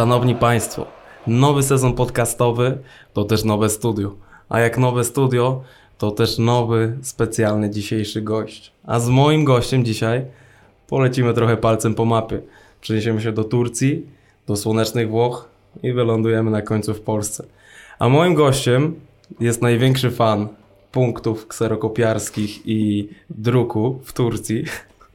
Szanowni Państwo, nowy sezon podcastowy to też nowe studio. A jak nowe studio, to też nowy, specjalny dzisiejszy gość. A z moim gościem dzisiaj polecimy trochę palcem po mapie. Przeniesiemy się do Turcji, do słonecznych Włoch i wylądujemy na końcu w Polsce. A moim gościem jest największy fan punktów kserokopiarskich i druku w Turcji.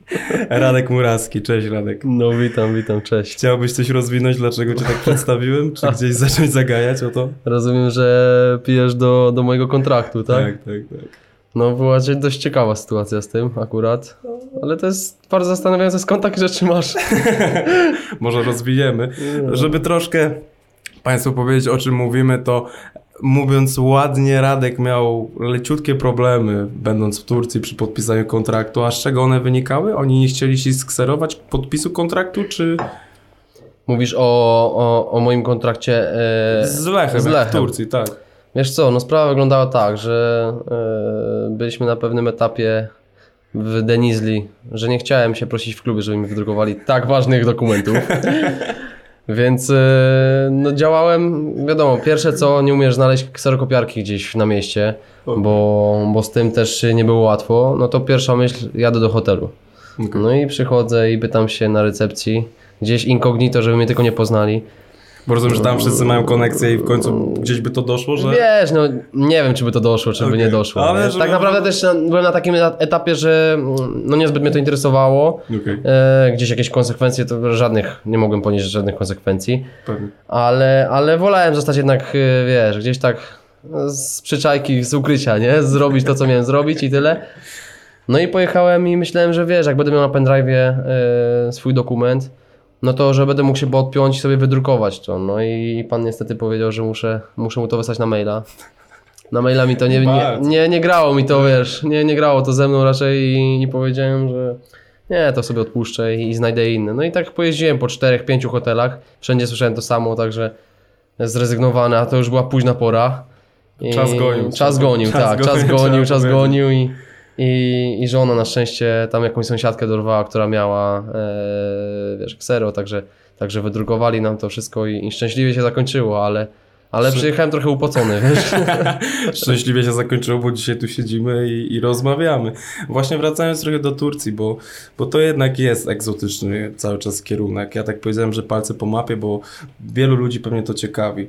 Radek Muraski, cześć Radek. No witam, witam, cześć. Chciałbyś coś rozwinąć, dlaczego cię tak przedstawiłem? Czy gdzieś zacząć zagajać o to? Rozumiem, że pijesz do, do mojego kontraktu, tak? Tak, tak, tak. No była dość ciekawa sytuacja z tym akurat, ale to jest bardzo zastanawiające, skąd takie rzeczy masz? Może rozwijemy. Żeby troszkę Państwu powiedzieć, o czym mówimy, to mówiąc ładnie, Radek miał leciutkie problemy, będąc w Turcji przy podpisaniu kontraktu. A z czego one wynikały? Oni nie chcieli się skserować podpisu kontraktu, czy Mówisz o, o, o moim kontrakcie e, z Lechem, z jak w Lechem. Turcji, tak. Wiesz co, no sprawa wyglądała tak, że e, byliśmy na pewnym etapie w Denizli, że nie chciałem się prosić w klubie, żeby mi wydrukowali tak ważnych dokumentów. Więc e, no działałem, wiadomo, pierwsze co, nie umiesz znaleźć kserokopiarki gdzieś na mieście, bo, bo z tym też nie było łatwo, no to pierwsza myśl, jadę do hotelu. No i przychodzę i pytam się na recepcji, gdzieś incognito, żeby mnie tylko nie poznali. Bo rozumiem, że tam wszyscy mają konekcję i w końcu gdzieś by to doszło, że... Wiesz, no nie wiem, czy by to doszło, czy by Okej. nie doszło. Ale Tak naprawdę też na, byłem na takim eta- etapie, że mm, no niezbyt mnie to interesowało. Okej, E, gdzieś jakieś konsekwencje, to żadnych, nie mogłem ponieść żadnych konsekwencji. pewnie. Ale, ale wolałem zostać jednak, e, wiesz, gdzieś tak z przyczajki, z ukrycia, nie? Zrobić to, co miałem zrobić i tyle. No i pojechałem i myślałem, że wiesz, jak będę miał na pendrive'ie e, swój dokument, no to, że będę mógł się podpiąć i sobie wydrukować to. No i pan niestety powiedział, że muszę, muszę mu to wysłać na maila. Na maila mi to nie, nie, nie, nie grało mi to, wiesz, nie, nie grało to ze mną raczej i, i powiedziałem, że nie, to sobie odpuszczę i, i znajdę inne. No i tak pojeździłem po czterech, pięciu hotelach, wszędzie słyszałem to samo, także zrezygnowany, a to już była późna pora. I Czas gonił. Czas gonił, Czas tak, gonił, czas gonił, czas gonił i, i, i żona na szczęście tam jakąś sąsiadkę dorwała, która miała e, wiesz, ksero, także, także wydrukowali nam to wszystko i, i szczęśliwie się zakończyło, ale, ale przyjechałem trochę upocony, wiesz. Szczęśliwie się zakończyło, bo dzisiaj tu siedzimy i, i rozmawiamy. Właśnie wracając trochę do Turcji, bo, bo to jednak jest egzotyczny cały czas kierunek. Ja tak powiedziałem, że palce po mapie, bo wielu ludzi pewnie to ciekawi.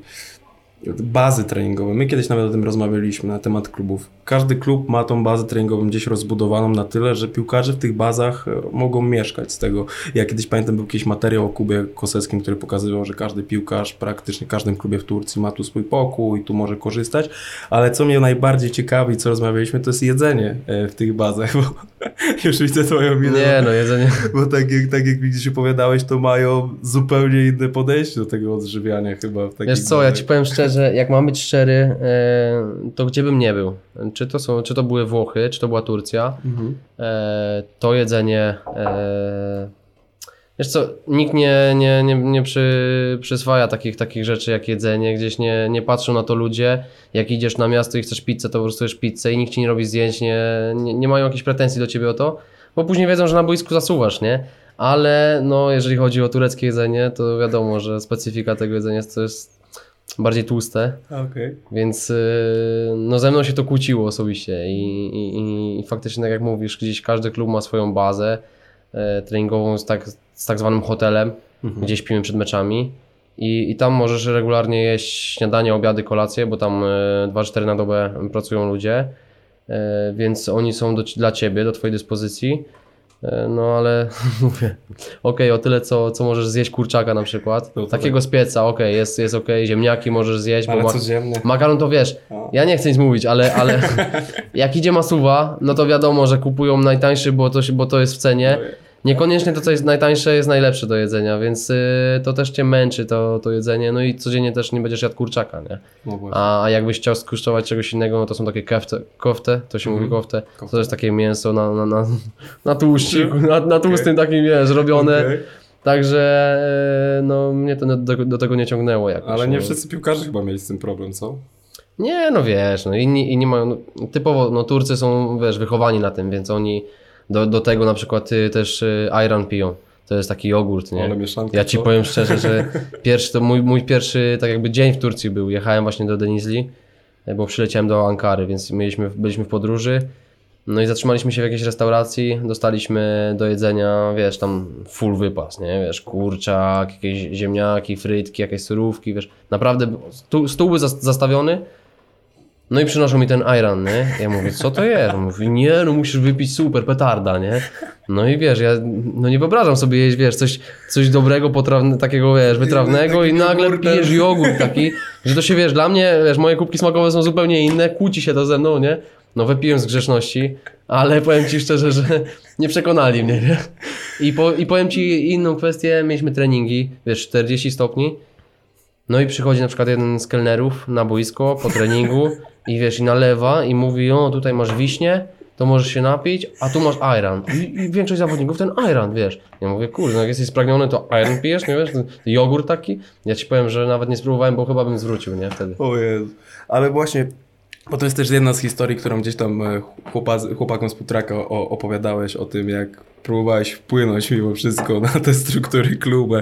Bazy treningowe. My kiedyś nawet o tym rozmawialiśmy na temat klubów. Każdy klub ma tą bazę treningową gdzieś rozbudowaną na tyle, że piłkarze w tych bazach e, mogą mieszkać z tego. Ja kiedyś pamiętam, był jakiś materiał o Kubie Koseckim, który pokazywał, że każdy piłkarz praktycznie w każdym klubie w Turcji ma tu swój pokój i tu może korzystać. Ale co mnie najbardziej ciekawi, co rozmawialiśmy, to jest jedzenie e, w tych bazach, bo już widzę twoją minę. Nie no, jedzenie. Bo tak jak, tak jak widzisz opowiadałeś, to mają zupełnie inne podejście do tego odżywiania chyba. W Wiesz co, ja bazach. ci powiem szczerze, jak mam być szczery, e, to gdzie bym nie był, czy to, są, czy to były Włochy, czy to była Turcja, Mhm. e, to jedzenie. E, wiesz co, nikt nie, nie, nie, nie przy, przyswaja takich, takich rzeczy jak jedzenie, gdzieś nie, nie patrzą na to ludzie. Jak idziesz na miasto i chcesz pizzę, to po prostu jesz pizzę i nikt ci nie robi zdjęć, nie, nie, nie mają jakichś pretensji do ciebie o to, bo później wiedzą, że na boisku zasuwasz, nie? Ale no, jeżeli chodzi o tureckie jedzenie, to wiadomo, że specyfika tego jedzenia to jest bardziej tłuste. Okej. Więc yy, no ze mną się to kłóciło osobiście i, i, i- faktycznie tak jak mówisz, gdzieś każdy klub ma swoją bazę e, treningową z tak, z tak zwanym hotelem, gdzie śpimy przed meczami i, i tam możesz regularnie jeść śniadanie, obiady, kolacje, bo tam e, 2-4 na dobę pracują ludzie, e, więc oni są do, dla Ciebie, do Twojej dyspozycji. E, No ale mówię, okej, o tyle co, co możesz zjeść kurczaka na przykład, No takiego z pieca, okej, jest, jest okej, ziemniaki możesz zjeść, Ale bo codziennie. Makaron to wiesz, O. ja nie chcę nic mówić, ale, ale jak idzie masuwa, no to wiadomo, że kupują najtańszy, bo to, bo to jest w cenie. Niekoniecznie to, co jest najtańsze, jest najlepsze do jedzenia, więc y, to też cię męczy to, to jedzenie, no i codziennie też nie będziesz jadł kurczaka, nie? No. A, jakbyś chciał skosztować czegoś innego, no to są takie kefte, kofte, to się mówi kofte, to jest takie mięso na, na, na, na tłuszczyku, na, na tłustym takim, wiesz, robione. Okej. Także y, no mnie to do, do tego nie ciągnęło jakoś. Ale nie no. wszyscy piłkarze chyba mieli z tym problem, co? Nie, no wiesz, no inni, inni mają, no, typowo, no Turcy są, wiesz, wychowani na tym, więc oni do, do tego na przykład y, też y, ayran piją. to jest taki jogurt, nie? Ale mieszanka, Ja ci co? powiem szczerze, że pierwszy, to mój, mój pierwszy tak jakby dzień w Turcji był. Jechałem właśnie do Denizli, e, bo przyleciałem do Ankary, więc mieliśmy, byliśmy w podróży. No i zatrzymaliśmy się w jakiejś restauracji, dostaliśmy do jedzenia, wiesz, tam full wypas, nie? Wiesz, kurczak, jakieś ziemniaki, frytki, jakieś surówki, wiesz. Naprawdę stół, stół był zas- zastawiony, no i przynoszą mi ten ayran, nie? Ja mówię, co to jest? On mówi, nie, no musisz wypić super, petarda, nie? No i wiesz, ja no nie wyobrażam sobie jeść, wiesz, coś, coś dobrego, potrawne, takiego, wiesz, wytrawnego i nagle jogurtem. pijesz jogurt taki, że to się, wiesz, dla mnie, wiesz, moje kubki smakowe są zupełnie inne, kłóci się to ze mną, nie? No wypiłem z grzeszności, ale powiem Ci szczerze, że nie przekonali mnie, nie? I, po, I powiem Ci inną kwestię, mieliśmy treningi, wiesz, 40 stopni, no i przychodzi na przykład jeden z kelnerów na boisko po treningu i wiesz, i nalewa i mówi, o tutaj masz wiśnie, to możesz się napić, a tu masz ayran. I, i większość zawodników ten ayran, wiesz. Ja mówię, kurde, no jak jesteś spragniony, to ayran pijesz, nie wiesz, jogurt taki. Ja Ci powiem, że nawet nie spróbowałem, bo chyba bym zwrócił, nie, wtedy. O Jezu. Ale właśnie, bo to jest też jedna z historii, którą gdzieś tam e, chłopa, chłopakom z Putraka o, opowiadałeś o tym, jak próbowałeś wpłynąć mimo wszystko na te struktury klubu,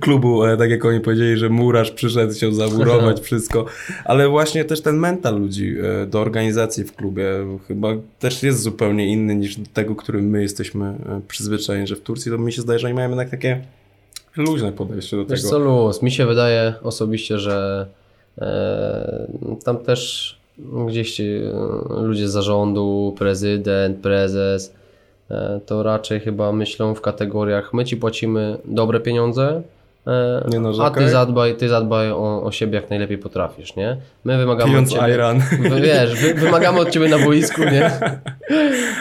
klubu e, tak jak oni powiedzieli, że murarz przyszedł, chciał zamurować wszystko, ale właśnie też ten mental ludzi e, do organizacji w klubie chyba też jest zupełnie inny niż tego, którym my jesteśmy przyzwyczajeni, że w Turcji to mi się zdaje, że oni mają jednak takie luźne podejście do Wiesz tego. co, luz, mi się wydaje osobiście, że e, tam też gdzieś e, ludzie z zarządu, prezydent, prezes, e, to raczej chyba myślą w kategoriach my ci płacimy dobre pieniądze, e, Nie a narzekaj. ty zadbaj, ty zadbaj o, o siebie jak najlepiej potrafisz, nie? My wymagamy Pijąc od ciebie. Wy- Wiesz, wy, wymagamy od ciebie na boisku, nie?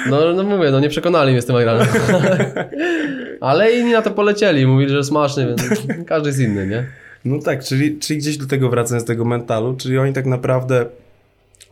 No, no mówię, no nie przekonali mnie z tym Iranem. Ale inni na to polecieli, mówili, że smaczny, więc każdy jest inny, nie? No tak, czyli, czyli gdzieś do tego wracając z tego mentalu, czyli oni tak naprawdę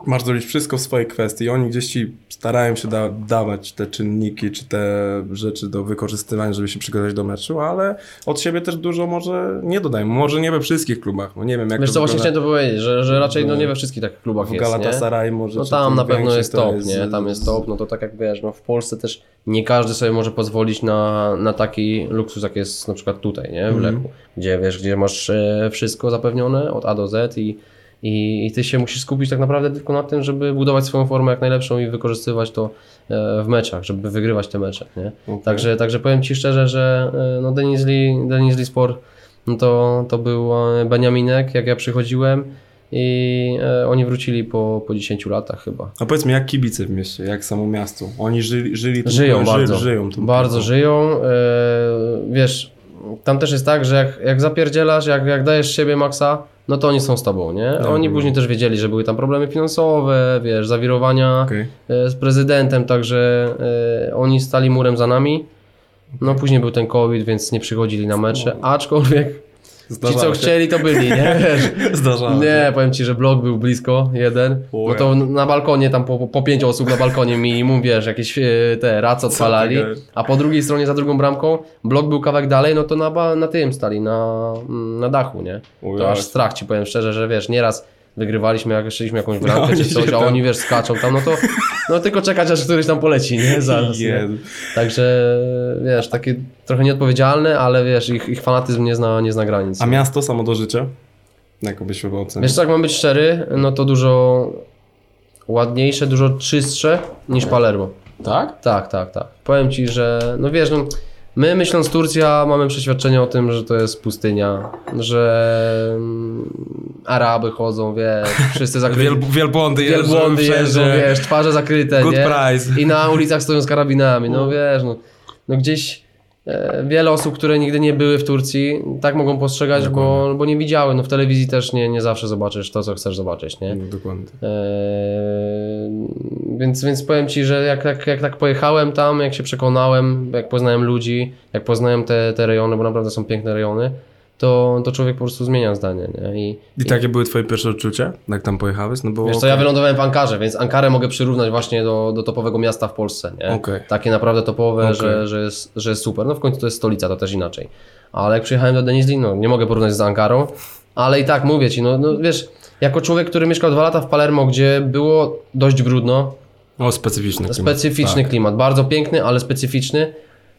masz zrobić wszystko w swojej kwestii. Oni gdzieś ci starają się da, dawać te czynniki, czy te rzeczy do wykorzystywania, żeby się przygotować do meczu, ale od siebie też dużo może nie dodają. Może nie we wszystkich klubach, no nie wiem jak Wiesz to co, właśnie chciałem to powiedzieć, że, że raczej no nie we wszystkich takich klubach w jest? Galatasaray może. No tam na pewno jest to top, nie? Tam jest top, no to tak jak wiesz, no w Polsce też nie każdy sobie może pozwolić na, na taki luksus, jak jest na przykład tutaj, nie? W Lechu, gdzie wiesz, gdzie masz e, wszystko zapewnione od A do Z i, i, i ty się musisz skupić tak naprawdę tylko na tym, żeby budować swoją formę jak najlepszą i wykorzystywać to e, w meczach, żeby wygrywać te mecze, nie? Okej. Także, także powiem Ci szczerze, że e, no Denizli, Denizli Sport no to, to był e, Beniaminek, jak ja przychodziłem i oni wrócili po, po 10 latach chyba. A powiedz mi, jak kibice w mieście, jak samo miasto? Oni żyli, żyli tą Żyją piłką, bardzo. Ży, żyją Bardzo żyją. Wiesz, tam też jest tak, że jak, jak zapierdzielasz, jak, jak dajesz siebie maksa, no to oni są z tobą, nie? Dobra. Oni później też wiedzieli, że były tam problemy finansowe, wiesz, zawirowania Okej. e, z prezydentem, także e, oni stali murem za nami. No później był ten COVID, więc nie przychodzili na mecze, aczkolwiek ci Zdarzało co się. chcieli to byli, nie? Zdarzało nie, się. powiem ci, że blok był blisko, jeden. O No to na balkonie, tam po, po pięć osób na balkonie minimum, wiesz, jakieś e, te race odpalali. A po drugiej stronie, za drugą bramką, blok był kawałek dalej, no to na, na tym stali, na, na dachu, nie? To aż strach ci powiem szczerze, że wiesz, nieraz wygrywaliśmy, jak szliśmy jakąś bramkę Oni czy coś, a oni wiesz, skaczą tam, no to no tylko czekać, aż któryś tam poleci, nie? Zaraz, nie? Także wiesz, takie trochę nieodpowiedzialne, ale wiesz, ich, ich fanatyzm nie zna, nie zna granic. A miasto samo do życia? Jak byś chyba ocenił? Wiesz jak mam być szczery, no to dużo ładniejsze, dużo czystsze niż Palermo. Tak? Tak, tak, tak. Powiem Ci, że no wiesz, no, my myśląc Turcja mamy przeświadczenie o tym, że to jest pustynia, że mm, Araby chodzą, wiesz, wszyscy zakryci. Wiel, wielbłądy jeżdżą Wielbłądy jeżdżą, wiesz, twarze zakryte, Good nie? price. I na ulicach stoją z karabinami, no wiesz, no, no gdzieś wiele osób, które nigdy nie były w Turcji, tak mogą postrzegać, bo, bo nie widziały, no w telewizji też nie, nie zawsze zobaczysz to, co chcesz zobaczyć, nie? No, dokładnie. Eee, więc, więc powiem Ci, że jak, jak, jak tak pojechałem tam, jak się przekonałem, jak poznałem ludzi, jak poznałem te, te rejony, bo naprawdę są piękne rejony, to, to człowiek po prostu zmienia zdanie. Nie? I, I takie były twoje pierwsze odczucia, jak tam pojechałeś? No bo Wiesz co, ja wylądowałem w Ankarze, więc Ankarę mogę przyrównać właśnie do, do topowego miasta w Polsce, nie? Okej. Takie naprawdę topowe, Okej. że, że, jest, że jest super. No w końcu to jest stolica, to też inaczej. Ale jak przyjechałem do Denizli, no nie mogę porównać z Ankarą, ale i tak mówię Ci, no, no wiesz, jako człowiek, który mieszkał dwa lata w Palermo, gdzie było dość brudno, O, specyficzny klimat. specyficzny Tak. klimat, bardzo piękny, ale specyficzny,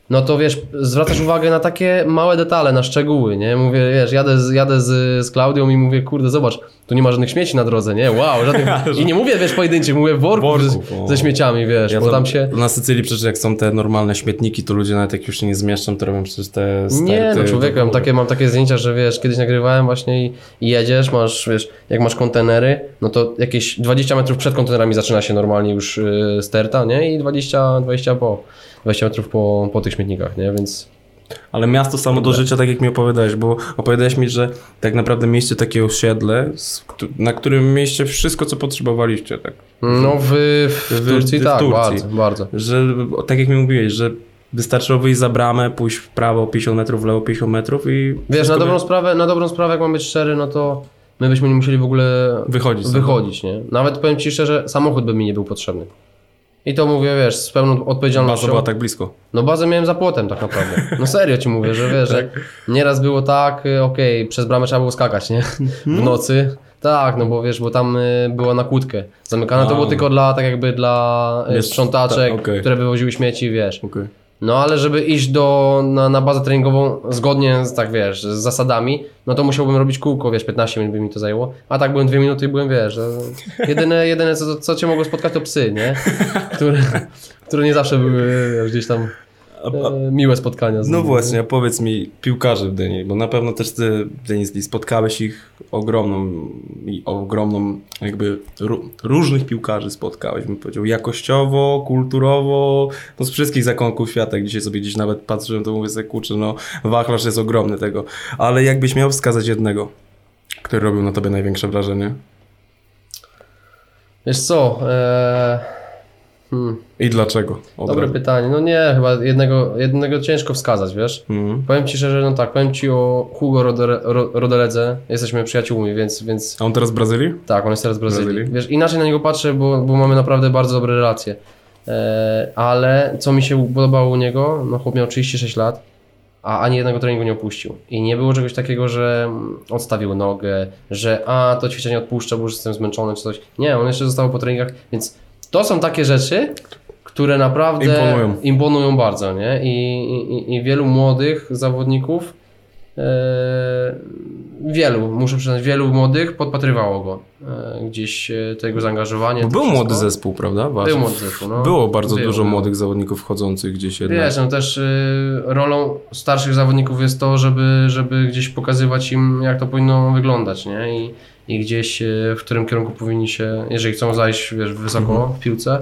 no to wiesz, zwracasz uwagę na takie małe detale, na szczegóły, nie? Mówię, wiesz, jadę, z, jadę z, z Klaudią i mówię, kurde, zobacz, tu nie ma żadnych śmieci na drodze, nie? Wow, żadnych... I nie mówię, wiesz, pojedynczych, mówię worków, Worków, ze, o. ze śmieciami, wiesz, Ja bo tam się... Na Sycylii przecież jak są te normalne śmietniki, to ludzie nawet jak już się nie zmieszczą, to robią przecież te sterty. Nie, no człowieku, mam takie, mam takie zdjęcia, że wiesz, kiedyś nagrywałem właśnie i, i jedziesz, masz, wiesz, jak masz kontenery, no to jakieś 20 metrów przed kontenerami zaczyna się normalnie już y, sterta, nie? I 20, 20 po, 20 metrów po, po tych śmietnikach, nie? Więc Ale miasto samo do życia, tak jak mi opowiadałeś, bo opowiadałeś mi, że tak naprawdę mieliście takie osiedle, na którym mieliście wszystko, co potrzebowaliście, tak? no w, w, W- Turcji w tak, Turcji. bardzo, bardzo. Że, tak jak mi mówiłeś, że wystarczyło wyjść za bramę, pójść w prawo 50 metrów, w lewo 50 metrów i... Wiesz, na dobrą, sprawę, na dobrą sprawę, jak mam być szczery, no to my byśmy nie musieli w ogóle Wychodzić wychodzić, nie? Nawet powiem Ci szczerze, samochód by mi nie był potrzebny. I to mówię, wiesz, z pełną odpowiedzialnością. Baza była tak blisko. No bazę miałem za płotem tak naprawdę. No serio ci mówię, że wiesz, że nieraz było tak, y, okej, przez bramę trzeba było skakać, nie? W nocy. Tak, no bo wiesz, bo tam y, była na kłódkę. Zamykane to było tylko dla, tak jakby dla y, Wiesz, sprzątaczek, tak, okej. które wywoziły śmieci, wiesz. Okej. No ale żeby iść do, na, na bazę treningową zgodnie z, tak wiesz, z zasadami, no to musiałbym robić kółko, wiesz, 15 minut by mi to zajęło. A tak byłem 2 minuty i byłem, wiesz, jedyne, jedyne co, co cię mogło spotkać to psy, nie? Które, które nie zawsze były gdzieś tam A, a, e, miłe spotkania. Z no nimi. właśnie, a powiedz mi, piłkarzy w Dyni, bo na pewno też ty w Dyni spotkałeś ich ogromną, i ogromną jakby ró- różnych piłkarzy spotkałeś, bym powiedział, jakościowo, kulturowo, no z wszystkich zakątków świata, jak dzisiaj sobie gdzieś nawet patrzyłem, to mówię sobie, kurczę, no wachlarz jest ogromny tego, ale jakbyś miał wskazać jednego, który robił na tobie największe wrażenie Wiesz co, e, hmm, i dlaczego? Od dobre razu. pytanie. No nie, chyba jednego, jednego ciężko wskazać, wiesz. Mhm. Powiem Ci szczerze, no tak, powiem Ci o Hugo Rodere- Rodeledze, jesteśmy przyjaciółmi, więc, więc A on teraz w Brazylii? Tak, on jest teraz w Brazylii. Brazylii. Wiesz, inaczej na niego patrzę, bo, bo mamy naprawdę bardzo dobre relacje. E, ale co mi się podobało u niego, no chłop miał 36 lat, a ani jednego treningu nie opuścił. I nie było czegoś takiego, że mm, odstawił nogę, że a, to ćwiczenie odpuszczę, bo już jestem zmęczony czy coś. Nie, on jeszcze został po treningach, więc to są takie rzeczy, które naprawdę Imponują. imponują bardzo, nie? I, i, i wielu młodych zawodników e, wielu, muszę przyznać, wielu młodych podpatrywało go. E, gdzieś e. Bo to był wszystko. młody zespół, prawda? Był młody zespół, no. Było bardzo Było, dużo młodych zawodników wchodzących gdzieś jednak. Wiesz, no też y, rolą starszych zawodników jest to, żeby, żeby gdzieś pokazywać im, jak to powinno wyglądać, nie? I, i gdzieś y, w którym kierunku powinni się, jeżeli chcą zajść wiesz, wysoko Mhm. w piłce,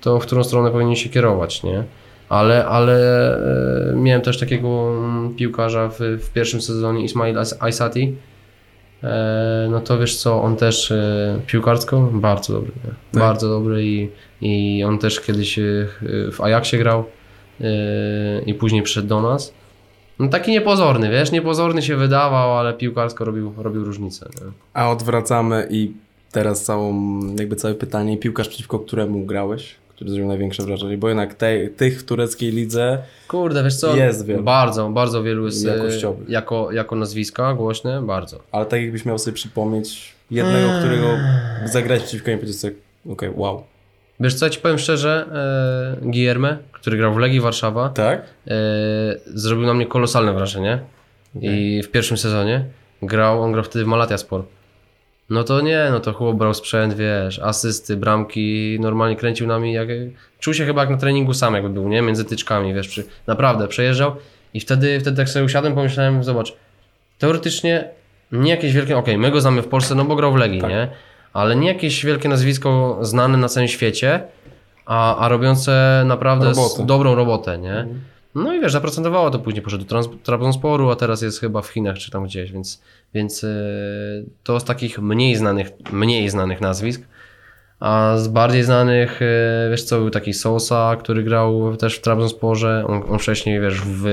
to w którą stronę powinni się kierować, nie? Ale, ale y, miałem też takiego mm, piłkarza w, w pierwszym sezonie, Ismail Aysati. E, no to wiesz co, on też e, piłkarsko bardzo dobry? Tak. bardzo dobry i, i on też kiedyś e, w Ajaxie grał e, i później przyszedł do nas. No taki niepozorny, wiesz, niepozorny się wydawał, ale piłkarsko robił, robił różnicę. Nie? A odwracamy i teraz całą, jakby całe pytanie, piłkarz przeciwko któremu grałeś? Który zrobił największe wrażenie? Bo jednak te, tych w tureckiej lidze Kurde, wiesz co, Jest wielu. bardzo, bardzo wielu jest e, Jakościowych. jako, jako nazwiska głośne, bardzo. Ale tak jakbyś miał sobie przypomnieć jednego, Hmm. którego zagrać przeciwko nim i powiedzieć sobie, okej, wow. Wiesz co, ja ci powiem szczerze, e, Guillerme, który grał w Legii Warszawa, Tak? e, zrobił na mnie kolosalne wrażenie. I w pierwszym sezonie grał, on grał wtedy w Malatya Sport. No to nie, no to chłop brał sprzęt, wiesz, asysty, bramki, normalnie kręcił nami, jak, czuł się chyba jak na treningu sam jakby był, nie, między tyczkami, wiesz, przy, naprawdę, przejeżdżał i wtedy, wtedy tak sobie usiadłem, pomyślałem, zobacz, teoretycznie nie jakieś wielkie, okej, my go znamy w Polsce, no bo grał w Legii, Tak. nie, ale nie jakieś wielkie nazwisko znane na całym świecie, a, a robiące naprawdę Robotę. dobrą robotę, nie. No i wiesz, zaprocentowało to później, poszedł do Trabzonsporu, a teraz jest chyba w Chinach czy tam gdzieś, więc, więc yy, to z takich mniej znanych, mniej znanych nazwisk. A z bardziej znanych, yy, wiesz co, był taki Sosa, który grał też w Trabzonsporze, on, on wcześniej, wiesz, w,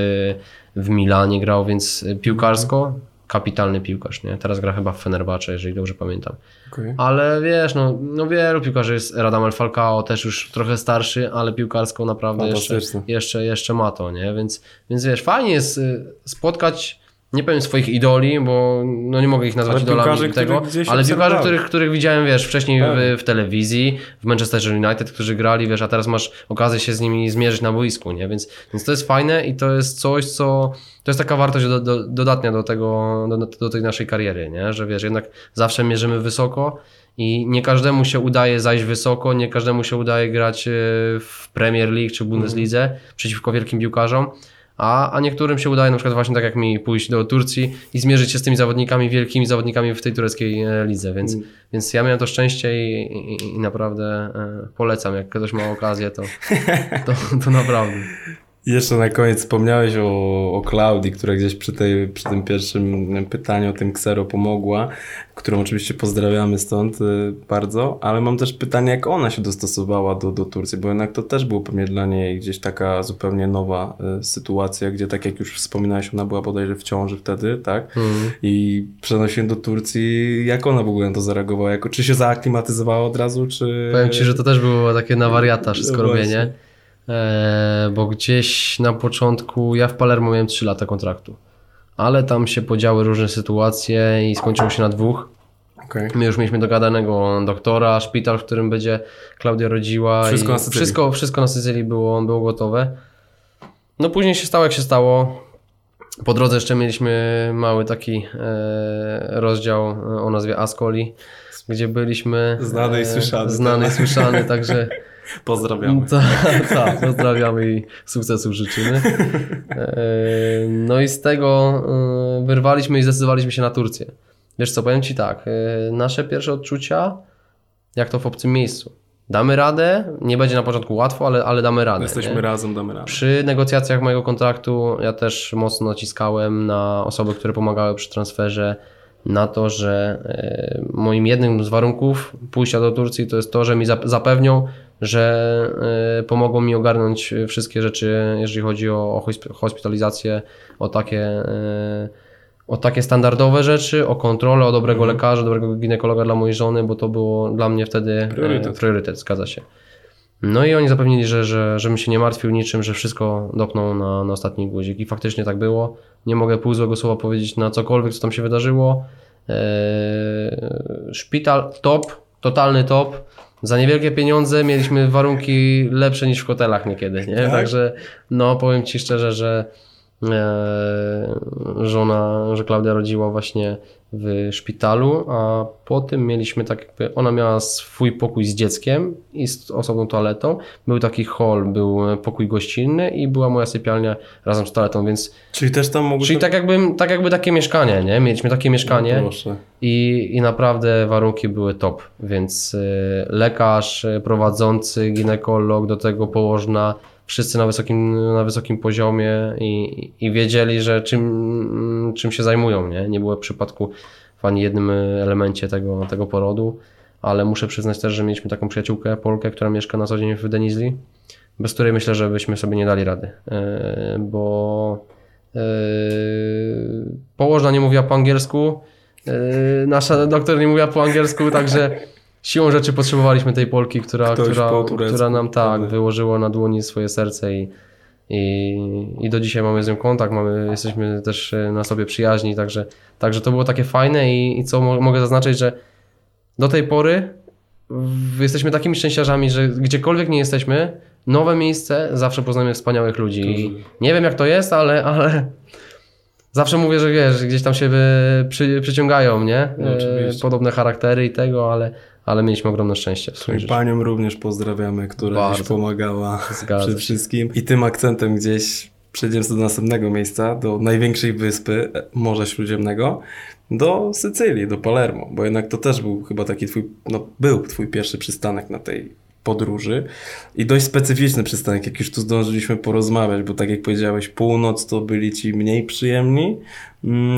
w Milanie grał, więc y, piłkarsko, kapitalny piłkarz, nie? Teraz gra chyba w Fenerbahce, jeżeli dobrze pamiętam. Okej. Ale wiesz, no, no wielu piłkarzy jest, Radamel Falcao też już trochę starszy, ale piłkarsko naprawdę jeszcze, jeszcze, jeszcze ma to, nie? Więc, więc wiesz, fajnie jest y, spotkać nie powiem swoich idoli, bo no nie mogę ich nazwać Ale idolami piłkarzy, tego, ale piłkarzy, których, których widziałem, wiesz, wcześniej w, w telewizji, w Manchesterze United, którzy grali, wiesz, a teraz masz okazję się z nimi zmierzyć na boisku, nie? Więc, więc to jest fajne i to jest coś, co to jest taka wartość do, do, dodatnia do tego, do, do tej naszej kariery, nie? Że wiesz, jednak zawsze mierzymy wysoko i nie każdemu się udaje zajść wysoko, nie każdemu się udaje grać e, w Premier League czy Bundeslidze przeciwko wielkim piłkarzom. A, a niektórym się udaje, na przykład właśnie tak jak mi, pójść do Turcji i zmierzyć się z tymi zawodnikami, wielkimi zawodnikami w tej tureckiej e, lidze, więc, więc ja miałem to szczęście i, i, i naprawdę e, polecam, jak ktoś ma okazję, to, to, to naprawdę. Jeszcze na koniec wspomniałeś o, o Klaudii, która gdzieś przy, tej, przy tym pierwszym pytaniu o tym Ksero pomogła, którą oczywiście pozdrawiamy stąd y, bardzo, ale mam też pytanie, jak ona się dostosowała do, do Turcji, bo jednak to też było pewnie dla niej gdzieś taka zupełnie nowa y, sytuacja, gdzie tak jak już wspominałeś, ona była bodajże w ciąży wtedy, tak? I przenosiłem do Turcji, jak ona w ogóle na to zareagowała? Czy się zaaklimatyzowała od razu, czy... Powiem Ci, że to też było takie na wariata wszystko No robienie. E, bo gdzieś na początku, ja w Palermo miałem 3 lata kontraktu, ale tam się podziały różne sytuacje i skończyło się na dwóch. Okej. My już mieliśmy dogadanego doktora, szpital, w którym będzie Klaudia rodziła. Wszystko i na Sycylii. Wszystko, wszystko na Sycylii było, było gotowe. No później się stało jak się stało. Po drodze jeszcze mieliśmy mały taki e, rozdział e, o nazwie Ascoli, gdzie byliśmy. Znany i słyszany, Znany i słyszany, także Pozdrawiamy. tak, tak, pozdrawiamy i sukcesów życzymy. E, No i z tego e, wyrwaliśmy i zdecydowaliśmy się na Turcję. Wiesz co, powiem Ci tak, e, nasze pierwsze odczucia, jak to w obcym miejscu. Damy radę, nie będzie na początku łatwo, ale, ale damy radę. Jesteśmy nie? razem, damy radę. Przy negocjacjach mojego kontraktu ja też mocno naciskałem na osoby, które pomagały przy transferze, na to, że moim jednym z warunków pójścia do Turcji to jest to, że mi zap- zapewnią, że e, pomogą mi ogarnąć wszystkie rzeczy, jeżeli chodzi o, o hosp- hospitalizację, o takie, e, o takie standardowe rzeczy, o kontrolę, o dobrego lekarza, dobrego ginekologa dla mojej żony, bo to było dla mnie wtedy e, Priorytet. priorytet zgadza się. No i oni zapewnili, że, że, żebym się nie martwił niczym, że wszystko dopną na, na ostatni guzik. I faktycznie tak było. Nie mogę pół złego słowa powiedzieć na cokolwiek, co tam się wydarzyło. Eee, szpital top, totalny top. Za niewielkie pieniądze mieliśmy warunki lepsze niż w hotelach niekiedy, nie? Tak? Także no powiem Ci szczerze, że e, żona, że Klaudia rodziła właśnie w szpitalu, a po tym mieliśmy tak jakby, ona miała swój pokój z dzieckiem i z osobną toaletą. Był taki hall, był pokój gościnny i była moja sypialnia razem z toaletą, więc Czyli też tam mogły... czyli tak jakby, tak jakby takie mieszkanie, nie? Mieliśmy takie mieszkanie. No. I, I naprawdę warunki były top, więc y, lekarz, y, prowadzący, ginekolog, do tego położna, wszyscy na wysokim, na wysokim poziomie i, i wiedzieli, że czym, czym się zajmują. Nie, nie było przypadku w ani jednym elemencie tego, tego porodu, ale muszę przyznać też, że mieliśmy taką przyjaciółkę, Polkę, która mieszka na co dzień w Denizli, bez której myślę, że byśmy sobie nie dali rady, y, bo y, położna nie mówiła po angielsku, Yy, nasza doktor nie mówiła po angielsku, także siłą rzeczy potrzebowaliśmy tej Polki, która, Ktoś która, która nam tak wyłożyła na dłoni swoje serce i, i, i do dzisiaj mamy z nią kontakt, mamy, jesteśmy też e, na sobie przyjaźni, także, także to było takie fajne i, i co mo- mogę zaznaczyć, że do tej pory jesteśmy takimi szczęściarzami, że gdziekolwiek nie jesteśmy, nowe miejsce, zawsze poznajemy wspaniałych ludzi. I nie wiem jak to jest, ale, ale zawsze mówię, że wiesz, gdzieś tam się przy, przyciągają, nie? No, E. Podobne charaktery i tego, ale, ale mieliśmy ogromne szczęście w I panią również pozdrawiamy, która Bardzo. pomagała Zgadza się. wszystkim. I tym akcentem gdzieś przejdziemy do następnego miejsca, do największej wyspy Morza Śródziemnego, do Sycylii, do Palermo, bo jednak to też był chyba taki twój, no był twój pierwszy przystanek na tej podróży i dość specyficzny przystanek, jak już tu zdążyliśmy porozmawiać, bo tak jak powiedziałeś, północ to byli ci mniej przyjemni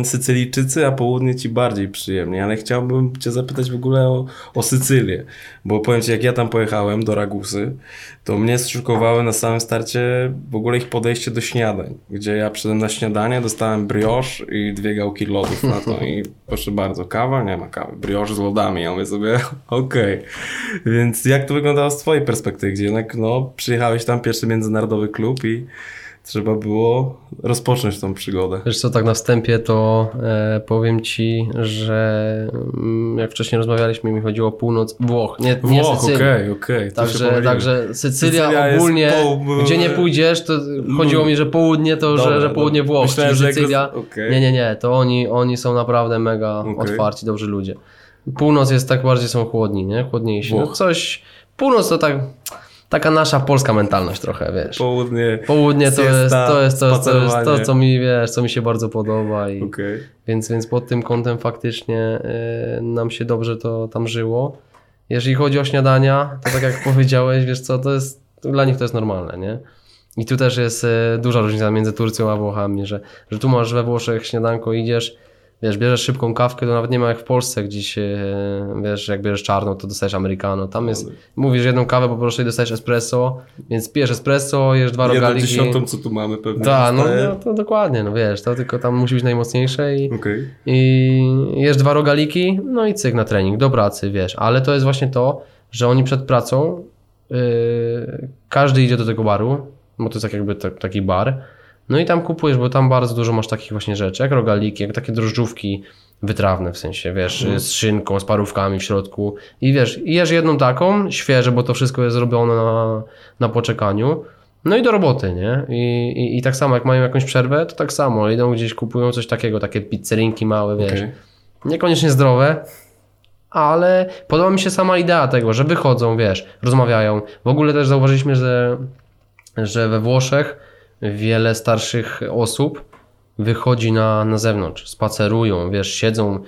Sycylijczycy, a południe ci bardziej przyjemni, ale chciałbym cię zapytać w ogóle o, o Sycylię, bo powiem ci, jak ja tam pojechałem do Ragusy, to mnie zszokowały na samym starcie w ogóle ich podejście do śniadań, gdzie ja przyszedłem na śniadanie, dostałem brioche i dwie gałki lodów na to. I proszę bardzo, kawa? Nie ma kawy, brioche z lodami, ja mówię sobie, okej. Więc jak to wyglądało z twojej perspektywy, gdzie jednak no, przyjechałeś tam, pierwszy międzynarodowy klub i trzeba było rozpocząć tą przygodę. Wiesz co, tak na wstępie to e, powiem Ci, że mm, jak wcześniej rozmawialiśmy, mi chodziło o północ Włoch, nie, nie Włoch, Sycylii. okej, okej. się Także, także Sycylia, Sycylia ogólnie, gdzie nie pójdziesz, to chodziło mi, że południe to, Dobra, że, że dobra. południe Włoch, Myślałem, czyli Sycylia. okej. Nie, nie, nie, to oni, oni są naprawdę mega Okej. otwarci, dobrzy ludzie. Północ jest tak bardziej są chłodni, nie? Chłodniejsi. No coś, północ to tak, taka nasza polska mentalność trochę, wiesz. Południe. Południe to jest, to jest, to jest, to jest to, co mi, wiesz, co mi się bardzo podoba i Okej. więc, więc pod tym kątem faktycznie y, nam się dobrze to tam żyło. Jeżeli chodzi o śniadania, to tak jak powiedziałeś, wiesz co, to jest, dla nich to jest normalne, nie? I tu też jest y, duża różnica między Turcją a Włochami, że, że tu masz we Włoszech śniadanko, idziesz, wiesz, bierzesz szybką kawkę, to nawet nie ma jak w Polsce gdzieś, wiesz, jak bierzesz czarną, to dostajesz americano. Tam jest, mówisz jedną kawę, poproszę i dostajesz espresso, więc pijesz espresso, jesz dwa Jedną rogaliki. dziesiątą, co tu mamy pewnie. Tak, no, no to dokładnie, no wiesz, to tylko tam musi być najmocniejsze i, Okej. i jesz dwa rogaliki, no i cyk na trening, do pracy, wiesz. Ale to jest właśnie to, że oni przed pracą, yy, każdy idzie do tego baru, bo to jest tak jakby ta- taki bar, no i tam kupujesz, bo tam bardzo dużo masz takich właśnie rzeczy, jak rogaliki, jak takie drożdżówki wytrawne w sensie, wiesz, z szynką, z parówkami w środku i wiesz, jesz jedną taką, świeże, bo to wszystko jest zrobione na, na poczekaniu, no i do roboty, nie? I, i, I tak samo, jak mają jakąś przerwę, to tak samo, idą gdzieś, kupują coś takiego, takie pizzerinki małe, wiesz, Okej. niekoniecznie zdrowe, ale podoba mi się sama idea tego, że wychodzą, wiesz, rozmawiają. W ogóle też zauważyliśmy, że, że we Włoszech wiele starszych osób wychodzi na, na zewnątrz, spacerują, wiesz, siedzą.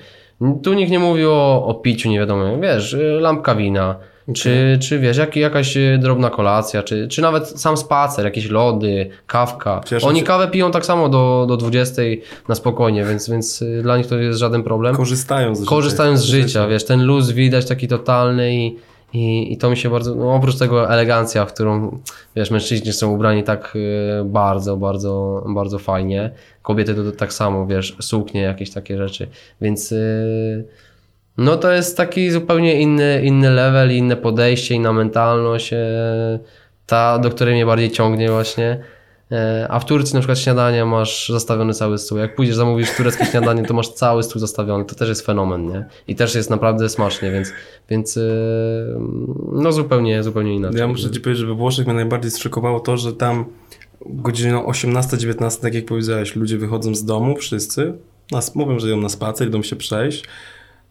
Tu nikt nie mówi o, o piciu, nie wiadomo, wiesz, y, lampka wina, czy, czy wiesz, jak, jakaś y, drobna kolacja, czy, czy nawet sam spacer, jakieś lody, kawka. Cieszą Oni się- kawę piją tak samo do, do 20 na spokojnie, więc, więc y, dla nich to jest żaden problem. Korzystają z życia. Korzystają z życia, wiesz, ten luz widać taki totalny i, i, i to mi się bardzo, no oprócz tego elegancja, w którą, wiesz, mężczyźni są ubrani tak y, bardzo, bardzo, bardzo fajnie, kobiety to, tak samo, wiesz, suknie, jakieś takie rzeczy, więc y, no to jest taki zupełnie inny, inny level, inne podejście, inna mentalność, y, ta, do której mnie bardziej ciągnie właśnie. E, A w Turcji na przykład śniadanie masz zastawiony cały stół. Jak pójdziesz zamówisz tureckie śniadanie, to masz cały stół zastawiony. To też jest fenomen, nie? I też jest naprawdę smacznie, więc, więc e, no zupełnie, zupełnie inaczej. Ja muszę ci powiedzieć, że we Włoszech mnie najbardziej zszokowało to, że tam godziną 18-19, tak jak powiedziałeś, ludzie wychodzą z domu, wszyscy, mówią, że idą na spacer, idą się przejść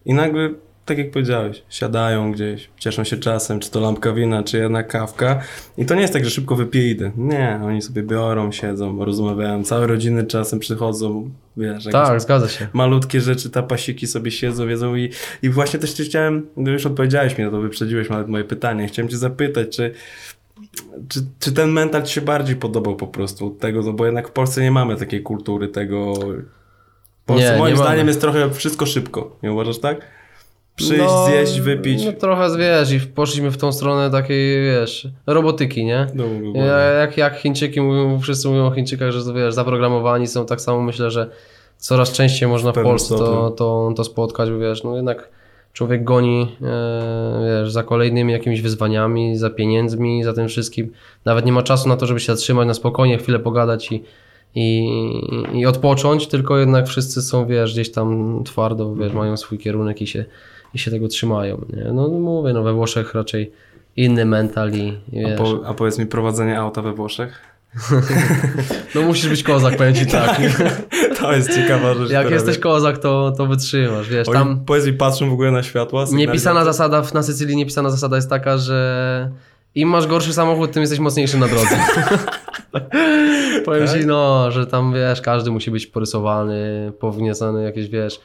i nagle, tak jak powiedziałeś, siadają gdzieś, cieszą się czasem, czy to lampka wina, czy jedna kawka i to nie jest tak, że szybko wypiję idę. Nie, oni sobie biorą, siedzą, rozmawiają, całe rodziny czasem przychodzą, wiesz, Tak, zgadza się. malutkie rzeczy, tapasiki sobie siedzą, wiedzą i, i właśnie też cię chciałem, już odpowiedziałeś mi na to, wyprzedziłeś nawet moje pytanie, chciałem cię zapytać, czy, czy, czy ten mental ci się bardziej podobał po prostu od tego, no bo jednak w Polsce nie mamy takiej kultury tego, w Polsce Nie, moim nie mamy. zdaniem jest trochę wszystko szybko, nie uważasz tak? Przyjść, No, zjeść, wypić. No trochę, wiesz, i poszliśmy w tą stronę takiej, wiesz, robotyki, nie? No, Ja, jak, jak Chińczyki mówią, wszyscy mówią o Chińczykach, że wiesz, zaprogramowani są, tak samo myślę, że coraz częściej można w Polsce to, to, to spotkać, bo wiesz, no jednak człowiek goni e, wiesz, za kolejnymi jakimiś wyzwaniami, za pieniędzmi, za tym wszystkim. Nawet nie ma czasu na to, żeby się zatrzymać na spokojnie, chwilę pogadać i, i, i odpocząć, tylko jednak wszyscy są, wiesz, gdzieś tam twardo, wiesz, mają swój kierunek i się, i się tego trzymają. Nie? No mówię, no we Włoszech raczej inny mental i, i a, wiesz, po, a powiedz mi, prowadzenie auta we Włoszech? no musisz być kozak, powiem ci tak. To jest ciekawa rzecz. Jak jesteś mnie- kozak, to, to wytrzymasz, wiesz, Oni, tam Powiedz mi, patrzą w ogóle na światła? niepisana zasada, na Sycylii niepisana zasada jest taka, że im masz gorszy samochód, tym jesteś mocniejszy na drodze. Powiem Tak? ci, no, że tam, wiesz, każdy musi być porysowany, powniecony jakieś, wiesz,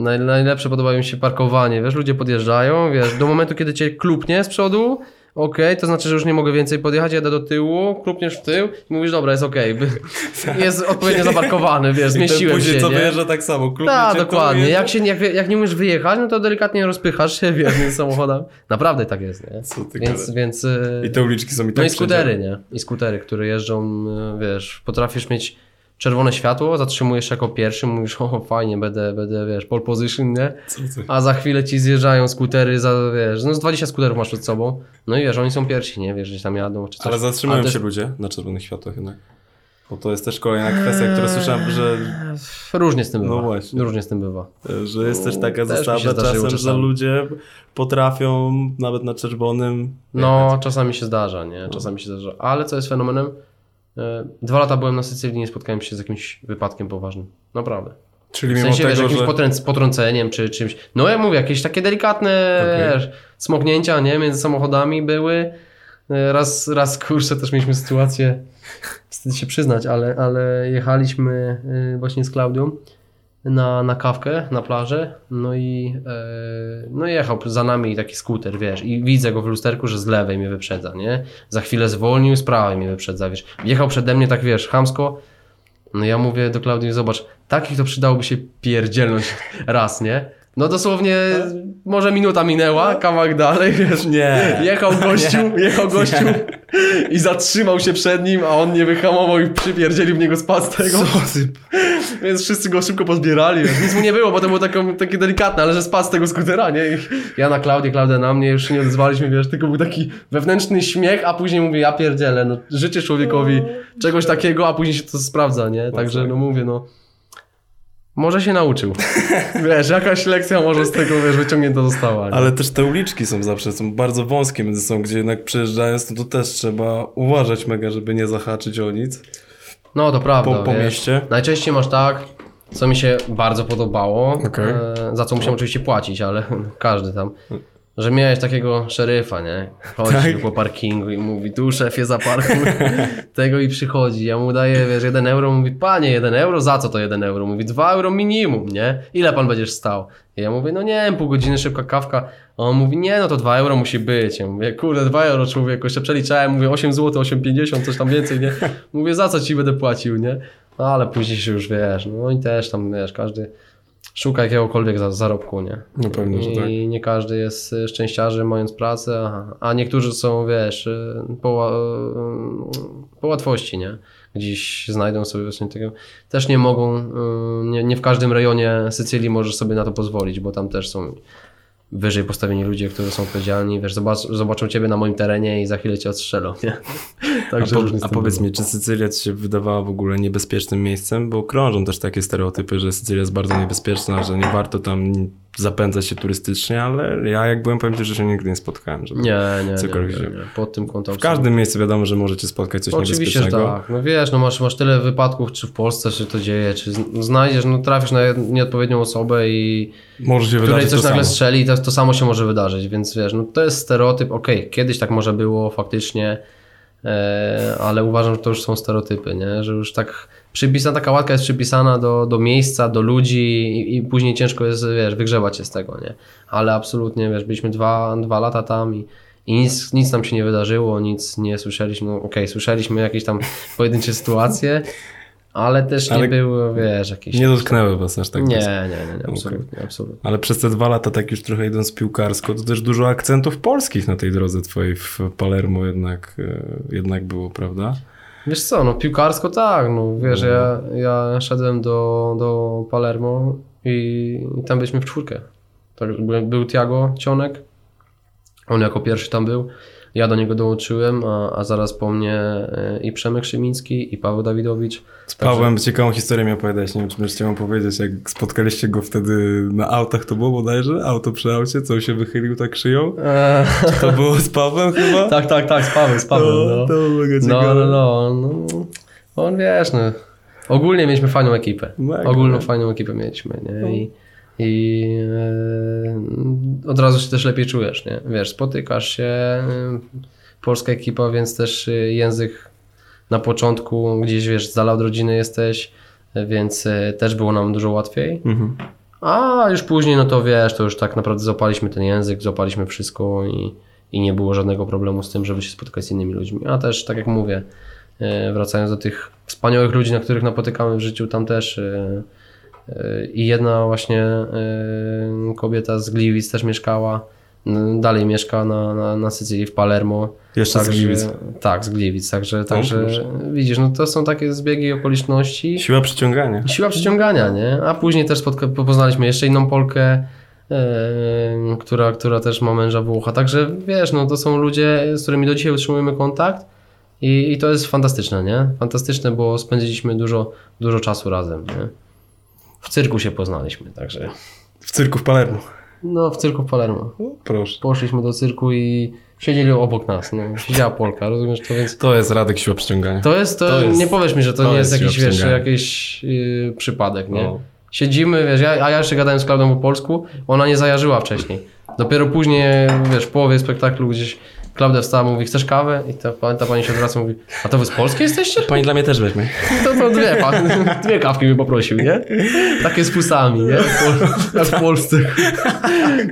najlepsze podoba mi się parkowanie, wiesz, ludzie podjeżdżają, wiesz, do momentu, kiedy cię klupnie z przodu, okej, to znaczy, że już nie mogę więcej podjechać, jadę do tyłu, klupniesz w tył i mówisz, dobra, jest okej, by- jest odpowiednio zaparkowany, wiesz, zmieściłem później się, co nie? wyjeżdża tak samo. klubnie Tak, dokładnie. Jak, się, jak, jak nie umiesz wyjechać, no to delikatnie rozpychasz się wiernym samochodem. Naprawdę tak jest, nie? Co ty Więc, więc I te uliczki są i tak no i skutery, nie? I skutery, które jeżdżą, wiesz, potrafisz mieć czerwone światło, zatrzymujesz jako pierwszy, mówisz, o fajnie, będę, będę, wiesz, pole position, nie? A za chwilę ci zjeżdżają skutery, za, wiesz, no z 20 skuterów masz przed sobą, no i wiesz, oni są pierwsi, nie? Wiesz, gdzieś tam jadą, czy coś. Ale zatrzymują Ale też- się ludzie na czerwonych światłach jednak. Bo to jest też kolejna kwestia, którą słyszałem, że, Różnie z tym bywa. No właśnie. Różnie z tym bywa. że jest też taka mi się zasada czasem, że ludzie potrafią nawet na czerwonym No, czasami się zdarza, nie? Czasami się zdarza. Ale co jest fenomenem? E, Dwa lata byłem na Sycylii nie spotkałem się z jakimś wypadkiem poważnym. Naprawdę. Czyli W mimo sensie, wiesz, tego, jakimś że... potrąc- potrąceniem czy czymś. No ja mówię, jakieś takie delikatne Okej. wiesz, smoknięcia, nie? Między samochodami były. E, Raz, raz kurczę, też mieliśmy sytuację, wstyd się przyznać, ale, ale jechaliśmy y, właśnie z Klaudią na, na kawkę, na plażę, no i e, no jechał za nami taki skuter, wiesz, i widzę go w lusterku, że z lewej mnie wyprzedza, nie? Za chwilę zwolnił, z prawej mnie wyprzedza, wiesz. Jechał przede mnie tak, wiesz, chamsko, no ja mówię do Klaudii, zobacz, takich to przydałoby się pierdzielnąć raz, nie? No dosłownie może minuta minęła, kawałek dalej, wiesz. Nie. Jechał gościu, jechał gościu i zatrzymał się przed nim, a on nie wyhamował i przypierdzielił w niego z tego. Co ty... Więc wszyscy go szybko pozbierali. Wiesz. Nic mu nie było, bo to było takie, takie delikatne, ale że spadł z tego skutera, nie? I ja na Klaudię, Klaudia na mnie, już się nie odezwaliśmy, wiesz, tylko był taki wewnętrzny śmiech, a później mówię, ja pierdzielę, no życzę człowiekowi czegoś takiego, a później się to sprawdza, nie? Także no mówię, no może się nauczył. Wiesz, jakaś lekcja może z tego, wiesz, wyciągnięta została. Nie? Ale też te uliczki są zawsze, są bardzo wąskie między sobą, gdzie jednak przejeżdżając, no to też trzeba uważać mega, żeby nie zahaczyć o nic. No to prawda. Po- po mieście? Najczęściej masz tak, co mi się bardzo podobało, Okej. e, za co musiałem oczywiście płacić, ale każdy tam. Że miałeś takiego szeryfa, nie? Chodzi Tak? po parkingu i mówi, tu szefie zaparkuj tego i przychodzi. Ja mu daję, wiesz, jeden euro, mówi, panie, jeden euro, za co to jeden euro? Mówi, dwa euro minimum, nie? Ile pan będziesz stał? I ja mówię, no nie wiem, pół godziny, szybka kawka. A on mówi, nie, no to dwa euro musi być. Ja mówię, kurde, dwa euro człowieku, jeszcze przeliczałem, mówię, 8 zł, 8,50, coś tam więcej, nie? Mówię, za co ci będę płacił, nie? No ale później się już, wiesz, no i też tam, wiesz, każdy szuka jakiegokolwiek za- zarobku, nie? No pewnie, że tak. I nie każdy jest y, szczęściarzem mając pracę, a, a niektórzy są, wiesz, y, po, y, po łatwości, nie? Gdzieś znajdą sobie właśnie tego. Też nie mogą, nie, nie w każdym rejonie Sycylii możesz sobie na to pozwolić, bo tam też są wyżej postawieni ludzie, którzy są odpowiedzialni, wiesz, zobacz, zobaczą ciebie na moim terenie i za chwilę cię odstrzelą, nie? A, Także po, a powiedz mi, czy Sycylia ci się wydawała w ogóle niebezpiecznym miejscem? Bo krążą też takie stereotypy, że Sycylia jest bardzo niebezpieczna, że nie warto tam zapędzać się turystycznie, ale ja jak byłem, powiem ci, że się nigdy nie spotkałem. Żeby... Nie, nie, nie, Cokolwiek nie, się- nie. Pod tym kątem W każdym miejscu wiadomo, że możecie spotkać coś Oczywiście, że niebezpiecznego. tak. No wiesz, no masz, masz tyle wypadków, czy w Polsce się to dzieje, czy znajdziesz, no trafisz na nieodpowiednią osobę i Może się której wydarzyć coś nagle strzeli, to, to samo się może wydarzyć, więc wiesz, no to jest stereotyp, okej, kiedyś tak może było faktycznie, e, ale uważam, że to już są stereotypy, nie? że już tak przypisana, taka łatka jest przypisana do, do miejsca, do ludzi i, i później ciężko jest, wiesz, wygrzebać się z tego, nie? Ale absolutnie, wiesz, byliśmy dwa, dwa lata tam i, i nic, nic nam się nie wydarzyło, nic nie słyszeliśmy, no okej, słyszeliśmy jakieś tam pojedyncze sytuacje, ale też nie Ale było, wiesz, jakieś... Nie dotknęły was aż tak nie, nie, nie, nie, absolutnie, absolutnie. Ale przez te dwa lata, tak już trochę idąc piłkarsko, to też dużo akcentów polskich na tej drodze twojej w Palermo jednak, e, jednak było, prawda? Wiesz co, no piłkarsko tak, no wiesz, ja, ja szedłem do, do Palermo i, i tam byliśmy w czwórkę. Tak, był Tiago Cionek, on jako pierwszy tam był, ja do niego dołączyłem, a, a zaraz po mnie e, i Przemek Szymiński i Paweł Dawidowicz. Z Pawłem ciekawą historię mi opowiadać, nie wiem, czy będziesz chciał powiedzieć, jak spotkaliście go wtedy na autach, to było bodajże? Auto przy aucie, co się wychylił tak szyją? Eee, To było z Pawłem chyba? tak, tak, tak, z Pawłem, z Pawłem, no. to było No, no, no, no. On wiesz, no. Ogólnie mieliśmy fajną ekipę. Mega, Ogólną fajną ekipę mieliśmy, nie? I, i e, od razu się też lepiej czujesz, nie? Wiesz, spotykasz się, e, polska ekipa, więc też e, język na początku gdzieś, wiesz, z od rodziny jesteś, więc e, też było nam dużo łatwiej. Mhm. A już później, no to wiesz, to już tak naprawdę złapaliśmy ten język, złapaliśmy wszystko i, i nie było żadnego problemu z tym, żeby się spotkać z innymi ludźmi. A też, tak jak mówię, wracając do tych wspaniałych ludzi, na których napotykamy w życiu, tam też i jedna właśnie e, kobieta z Gliwic też mieszkała, dalej mieszka na, na, na Sycylii, w Palermo. Jeszcze z Gliwic. Tak, z Gliwic, także, także widzisz, no to są takie zbiegi okoliczności. Siła przyciągania. Siła przyciągania, nie? A później też poznaliśmy jeszcze inną Polkę, e, która, która też ma męża Włocha. Także wiesz, no to są ludzie, z którymi do dzisiaj utrzymujemy kontakt I, I to jest fantastyczne, nie? Fantastyczne, bo spędziliśmy dużo, dużo czasu razem, nie? W cyrku się poznaliśmy, także... W cyrku w Palermo. No, w cyrku w Palermo. O, proszę. Poszliśmy do cyrku i siedzieli obok nas, no. Siedziała Polka, rozumiesz to, więc... To jest Radek siła przyciągania. To jest, to, To jest- nie powiesz mi, że to, to nie jest, jest jakiś, wiesz, jakiś yy, przypadek, nie? No. Siedzimy, wiesz, ja, a ja jeszcze gadałem z Klaudą po polsku, ona nie zajarzyła wcześniej. Dopiero później, wiesz, w połowie spektaklu gdzieś Klaudia wstała, mówi, chcesz kawę? I ta, ta pani się odwraca, mówi, a to wy z Polski jesteście? Pani dla mnie też weźmie. To, to dwie, pan, dwie kawki mi poprosił, nie? Takie z pusami, nie? Jak w Polsce.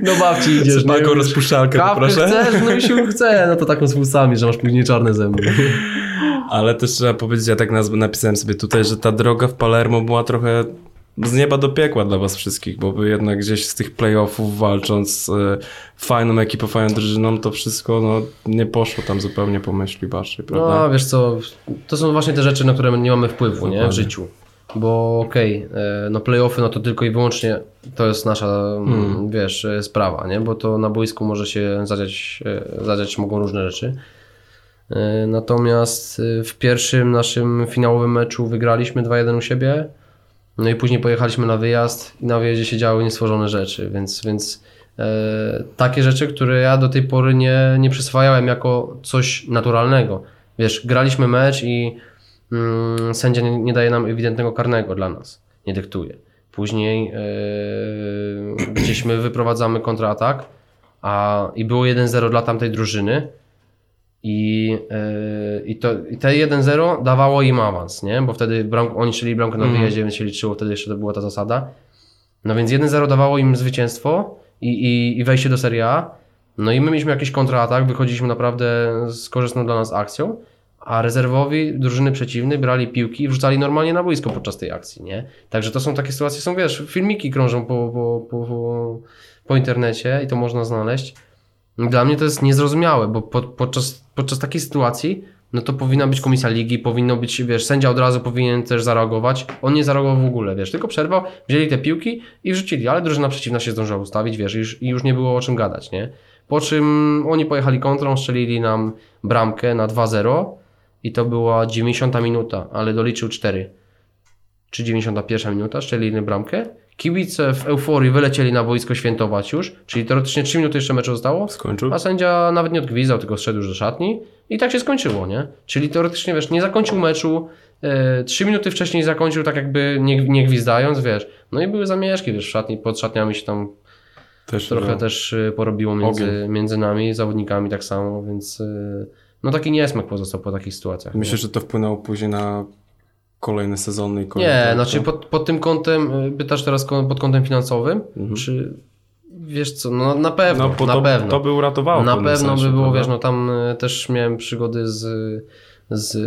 Do babci idziesz, Z taką rozpuszczalkę Kawkę poproszę. chcesz? No i się chce, no to taką z pusami, że masz później czarne zęby. Ale też trzeba powiedzieć, ja tak napisałem sobie tutaj, że ta droga w Palermo była trochę z nieba do piekła dla was wszystkich, bo wy jednak gdzieś z tych playoffów walcząc z e, fajną ekipą, fajną drużyną, to wszystko no, nie poszło tam zupełnie po myśli waszej, prawda? No wiesz co, to są właśnie te rzeczy, na które nie mamy wpływu nie? w życiu. Bo okej, e, no playoffy, no to tylko i wyłącznie to jest nasza, mm, wiesz, e, sprawa, nie? Bo to na boisku może się zadziać, zadziać mogą różne rzeczy. Natomiast w pierwszym naszym finałowym meczu wygraliśmy 2-1 u siebie. No i później pojechaliśmy na wyjazd i na wyjeździe się działy niestworzone rzeczy, więc, więc e, takie rzeczy, które ja do tej pory nie, nie przyswajałem jako coś naturalnego. Wiesz, graliśmy mecz i mm, sędzia nie, nie daje nam ewidentnego karnego dla nas, nie dyktuje. Później e, gdzieś my wyprowadzamy kontratak a, i było 1-0 dla tamtej drużyny i, e, i, to, i te 1-0 dawało im awans, nie? Bo wtedy bram, oni strzeli bramkę na wyjeździe, więc się liczyło, wtedy jeszcze to była ta zasada. No więc 1-0 dawało im zwycięstwo i, i, i wejście do Serie A. No i my mieliśmy jakiś kontratak, wychodziliśmy naprawdę z korzystną dla nas akcją, a rezerwowi drużyny przeciwnej brali piłki i wrzucali normalnie na boisko podczas tej akcji, nie? Także to są takie sytuacje, są wiesz, filmiki krążą po, po, po, po, po internecie i to można znaleźć. Dla mnie to jest niezrozumiałe, bo pod, podczas, podczas takiej sytuacji no to powinna być komisja ligi, powinno być, wiesz, sędzia od razu powinien też zareagować. On nie zareagował w ogóle, wiesz, tylko przerwał, wzięli te piłki i wrzucili, ale drużyna przeciwna się zdążyła ustawić, wiesz, i już, i już nie było o czym gadać, nie? Po czym oni pojechali kontrą, strzelili nam bramkę na 2-0 i to była 90 minuta, ale doliczył 4 czy 91 minuta, strzelili bramkę. Kibice w euforii wylecieli na boisko świętować już, czyli teoretycznie 3 minuty jeszcze meczu zostało. Skończył? A sędzia nawet nie odgwizdał, tylko szedł już do szatni i tak się skończyło, nie? Czyli teoretycznie, wiesz, nie zakończył meczu, e, trzy minuty wcześniej zakończył tak jakby nie, nie gwizdając, wiesz. No i były zamieszki, wiesz, w szatni, pod szatniami się tam Też, trochę no. też e, porobiło między, między nami, zawodnikami tak samo, więc no taki niesmak pozostał po takich sytuacjach. nie? Myślę, że to wpłynęło później na kolejne sezony i kolejne... Nie, tak, znaczy to- pod, pod tym kątem, y, pytasz teraz pod kątem finansowym, Mhm. czy wiesz co, no na pewno, No, na to, pewno. to by uratowało Na pewno sensie, by było, prawda? wiesz, no tam y, też miałem przygody z, z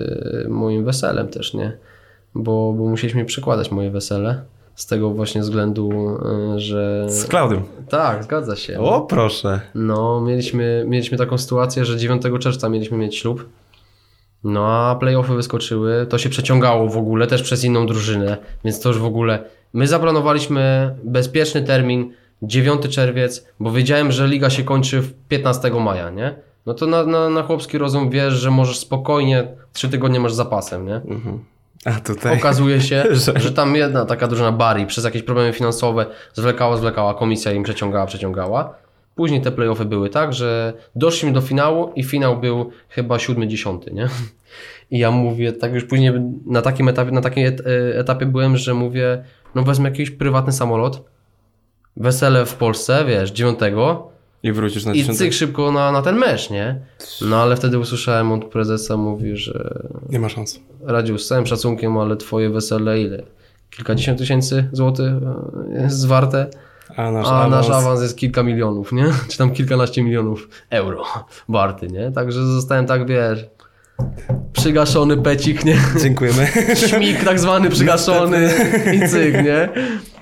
moim weselem też, nie? Bo, bo musieliśmy przekładać moje wesele. Z tego właśnie względu, y, że... Z Klaudią. Tak, zgadza się. O, proszę. No, mieliśmy, mieliśmy taką sytuację, że 9 czerwca mieliśmy mieć ślub. No a playoffy wyskoczyły, to się przeciągało w ogóle też przez inną drużynę, więc to już w ogóle. My zaplanowaliśmy bezpieczny termin 9 czerwiec, bo wiedziałem, że liga się kończy w 15 maja, nie? No to na, na, na chłopski rozum wiesz, że możesz spokojnie 3 tygodnie masz zapasem, nie? Mhm. A tutaj... Okazuje się, Że- że tam jedna taka drużyna Bari przez jakieś problemy finansowe zwlekała, zwlekała, komisja im przeciągała, przeciągała. Później te playoffy były tak, że doszliśmy do finału i finał był chyba siódmy, dziesiąty, nie? I ja mówię, tak już później na takim etapie, na takim e, etapie byłem, że mówię, no wezmę jakiś prywatny samolot, wesele w Polsce, wiesz, dziewiątego I wrócisz na i dziesiąty? cyk szybko na, na ten mecz, nie? No ale wtedy usłyszałem od prezesa, mówi, że Nie ma szans. Radziu, z całym szacunkiem, ale twoje wesele ile? Kilkadziesiąt tysięcy złotych e, jest warte, A nasz a awans... nasz awans jest kilka milionów, nie? Czy tam kilkanaście milionów euro warty, nie? Także zostałem tak, wiesz, przygaszony pecik, nie? Dziękujemy. Śmig tak zwany przygaszony i cyk, nie?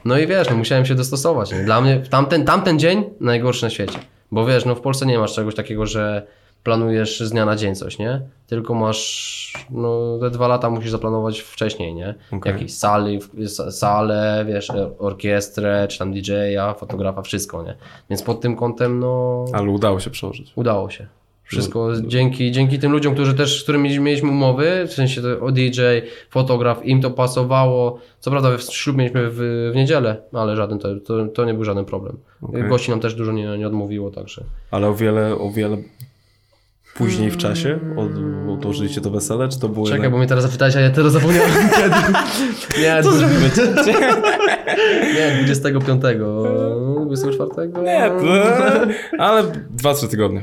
No i wiesz, no musiałem się dostosować, nie? Dla mnie tamten, tamten dzień najgorszy na świecie. Bo wiesz, no w Polsce nie masz czegoś takiego, że planujesz z dnia na dzień coś, nie? Tylko masz, no te dwa lata musisz zaplanować wcześniej, nie? Okej. Jakieś sali, salę, wiesz, orkiestrę, czy tam DJ-a, fotografa, wszystko, nie? Więc pod tym kątem, no Ale udało się przełożyć. udało się. Wszystko dzięki, dzięki tym ludziom, którzy też, z którymi mieliśmy umowy, w sensie to DJ, fotograf, im to pasowało. Co prawda w ślub mieliśmy w, w niedzielę, ale żaden to, to, to nie był żaden problem. Okej. Gości nam też dużo nie, nie odmówiło, także. Ale o wiele, o wiele później w czasie od, odłożyliście to wesele, czy to było Czekaj, jednak... bo mnie teraz zapytałeś, a ja teraz zapomniałem kiedy. Nie, Co zrobimy? nie, 25, 24. Nie, to... ale dwa, trzy tygodnie.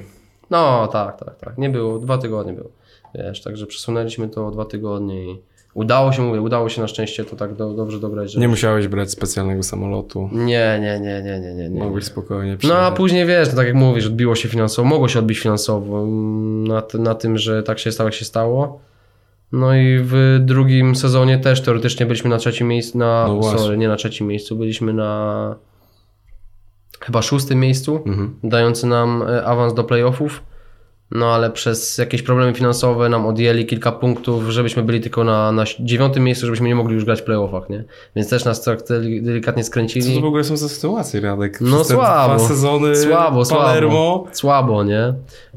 No, tak, tak, tak. Nie było, dwa tygodnie było. Wiesz, także przesunęliśmy to o dwa tygodnie i udało się, mówię, udało się na szczęście to tak do, dobrze dograć, że... Nie musiałeś brać specjalnego samolotu. nie, nie, nie, nie, nie, nie. nie. Mogłeś spokojnie No a przyjechać. później wiesz, no tak jak mówisz, odbiło się finansowo, mogło się odbić finansowo mm, na, na tym, że tak się stało, jak się stało. No i w drugim sezonie też teoretycznie byliśmy na trzecim miejscu, na, No sorry, nie na trzecim miejscu, byliśmy na chyba szóstym miejscu, Mhm. dający nam e, awans do playoffów. No ale przez jakieś problemy finansowe nam odjęli kilka punktów, żebyśmy byli tylko na, na dziewiątym miejscu, żebyśmy nie mogli już grać w playoffach, nie? Więc też nas tak deli- delikatnie Co skręcili. to w ogóle są za sytuacje, Radek? No Przez te słabo. Dwa sezony Słabo, Palermo. słabo. Słabo, nie?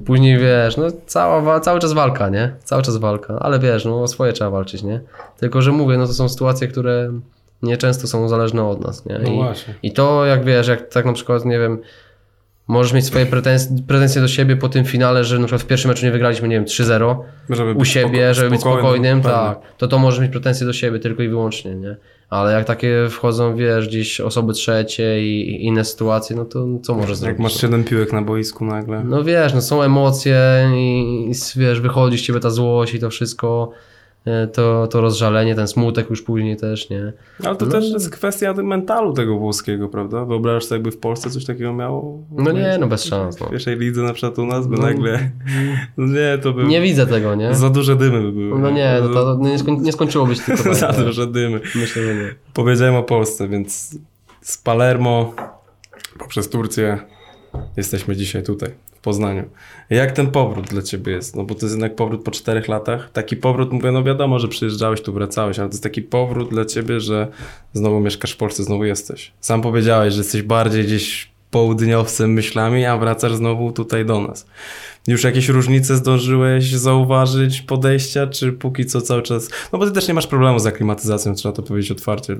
Później wiesz, no cała, cały czas walka, nie? Cały czas walka, ale wiesz, no o swoje trzeba walczyć, nie? Tylko, że mówię, no to są sytuacje, które nieczęsto są zależne od nas, nie? No I, właśnie. I to jak wiesz, jak tak na przykład, nie wiem, możesz mieć swoje pretensje, pretensje do siebie po tym finale, że na przykład w pierwszym meczu nie wygraliśmy, nie wiem, 3-0 Żeby u siebie, żeby być spokojnym, tak, to to możesz mieć pretensje do siebie tylko i wyłącznie, nie? Ale jak takie wchodzą, wiesz, gdzieś osoby trzecie i inne sytuacje, no to co możesz Jak zrobić? masz siedem piłek na boisku nagle. No wiesz, no są emocje i, i wiesz, wychodzi z ciebie ta złość i to wszystko, to, to rozżalenie, ten smutek już później też, nie? Ale to też jest kwestia mentalu tego włoskiego, prawda? Wyobrażasz sobie, jakby w Polsce coś takiego miało? No nie, no bez szans, no. W pierwszej lidze na przykład u nas by nagle... No nie, to by... Nie widzę tego, nie? Za duże dymy by były. No nie, no to, to nie, skoń, nie skończyłoby się tylko Za tak. duże dymy. Myślę, że nie. Powiedziałem o Polsce, więc z Palermo poprzez Turcję jesteśmy dzisiaj tutaj, w Poznaniu. Jak ten powrót dla Ciebie jest? No bo to jest jednak powrót po czterech latach. Taki powrót, mówię, no wiadomo, że przyjeżdżałeś, tu wracałeś, ale to jest taki powrót dla Ciebie, że znowu mieszkasz w Polsce, znowu jesteś. Sam powiedziałeś, że jesteś bardziej gdzieś południowcem myślami, a wracasz znowu tutaj do nas. Już jakieś różnice zdążyłeś zauważyć, podejścia, czy póki co cały czas... No bo ty też nie masz problemu z aklimatyzacją, trzeba to powiedzieć otwarcie.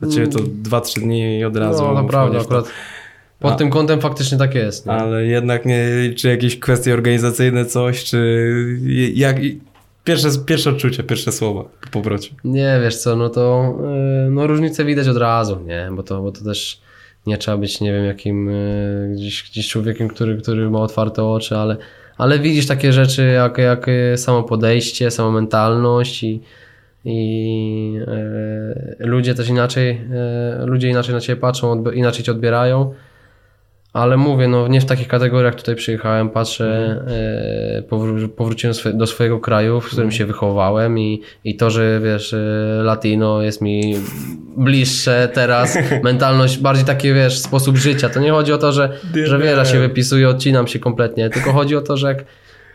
Dla ciebie to 2-3 dni i od razu No naprawdę, w to. Pod A- tym kątem faktycznie tak jest. Nie? Ale jednak nie, czy jakieś kwestie organizacyjne, coś, czy jak... Pierwsze, pierwsze odczucie, pierwsze słowa po powrocie. Nie, wiesz co, no to yy, no różnice widać od razu, nie? Bo to, bo to też nie trzeba być, nie wiem, jakim yy, gdzieś, gdzieś człowiekiem, który, który ma otwarte oczy, ale, ale widzisz takie rzeczy jak, jak samo podejście, sama mentalność i, i yy, ludzie też inaczej, ludzie inaczej na ciebie patrzą, odb- inaczej cię odbierają. Ale mówię, no nie w takich kategoriach tutaj przyjechałem, patrzę, e, powró- powróciłem do swojego kraju, w którym się wychowałem i, i to, że wiesz, e, latino jest mi bliższe teraz, mentalność, bardziej taki wiesz, sposób życia. To nie chodzi o to, że, że nie. się wypisuję, odcinam się kompletnie, tylko chodzi o to, że jak,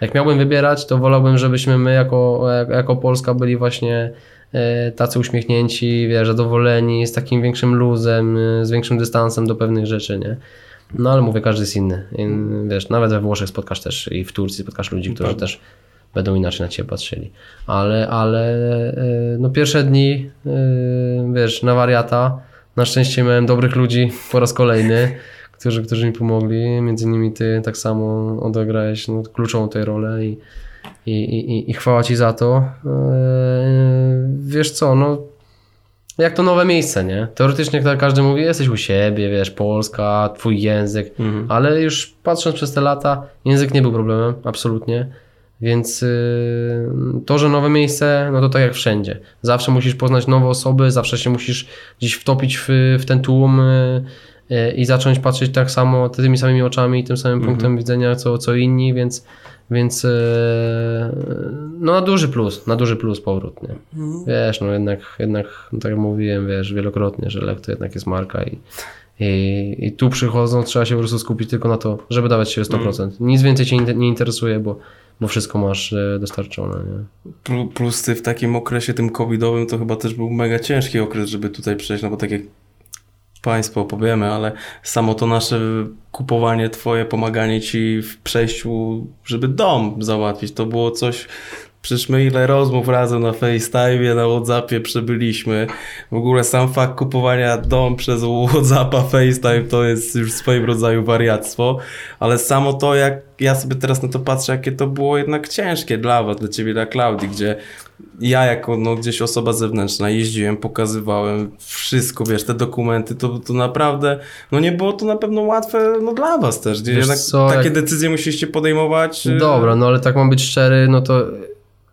jak miałbym wybierać, to wolałbym, żebyśmy my jako, jak- jako Polska byli właśnie e, tacy uśmiechnięci, wiesz, zadowoleni, z takim większym luzem, z większym dystansem do pewnych rzeczy, nie? No ale mówię, każdy jest inny. I, wiesz, nawet we Włoszech spotkasz też i w Turcji spotkasz ludzi, którzy Prawda. też będą inaczej na ciebie patrzyli. Ale, ale e, no pierwsze dni, e, wiesz, na wariata, na szczęście miałem dobrych ludzi po raz kolejny, którzy, którzy mi pomogli. Między innymi ty tak samo odegrałeś no, kluczową tę rolę i, i, i, i chwała ci za to. E, wiesz co, no jak to nowe miejsce, nie? Teoretycznie tak każdy mówi, jesteś u siebie, wiesz, Polska, twój język, ale już patrząc przez te lata, język nie był problemem, absolutnie. Więc yy, to, że nowe miejsce, no to tak jak wszędzie. Zawsze musisz poznać nowe osoby, zawsze się musisz gdzieś wtopić w, w ten tłum yy, i zacząć patrzeć tak samo, tymi samymi oczami i tym samym punktem widzenia, co, co inni, więc, więc yy, no na duży plus, na duży plus powrót, nie? Wiesz, no jednak, jednak no tak jak mówiłem, wiesz, wielokrotnie, że Lech to jednak jest marka i, i, i tu przychodząc trzeba się po prostu skupić tylko na to, żeby dawać się 100%. Nic więcej cię nie- interesuje, bo, bo wszystko masz e, dostarczone, nie? Plu- Plus ty w takim okresie tym covidowym to chyba też był mega ciężki okres, żeby tutaj przejść, no bo tak jak Państwu opowiemy, ale samo to nasze kupowanie twoje, pomaganie ci w przejściu, żeby dom załatwić, to było coś Przecież my ile rozmów razem na FaceTime, na Whatsappie przebyliśmy. W ogóle sam fakt kupowania dom przez Whatsappa, FaceTime to jest już swoim rodzaju wariactwo, ale samo to, jak ja sobie teraz na to patrzę, jakie to było jednak ciężkie dla was, dla ciebie, dla Klaudii, gdzie ja jako no, gdzieś osoba zewnętrzna jeździłem, pokazywałem wszystko, wiesz, te dokumenty, to, to naprawdę, no nie było to na pewno łatwe no, dla was też, gdzie jednak co, takie jak- decyzje musieliście podejmować. y, Dobra, no ale tak mam być szczery, no to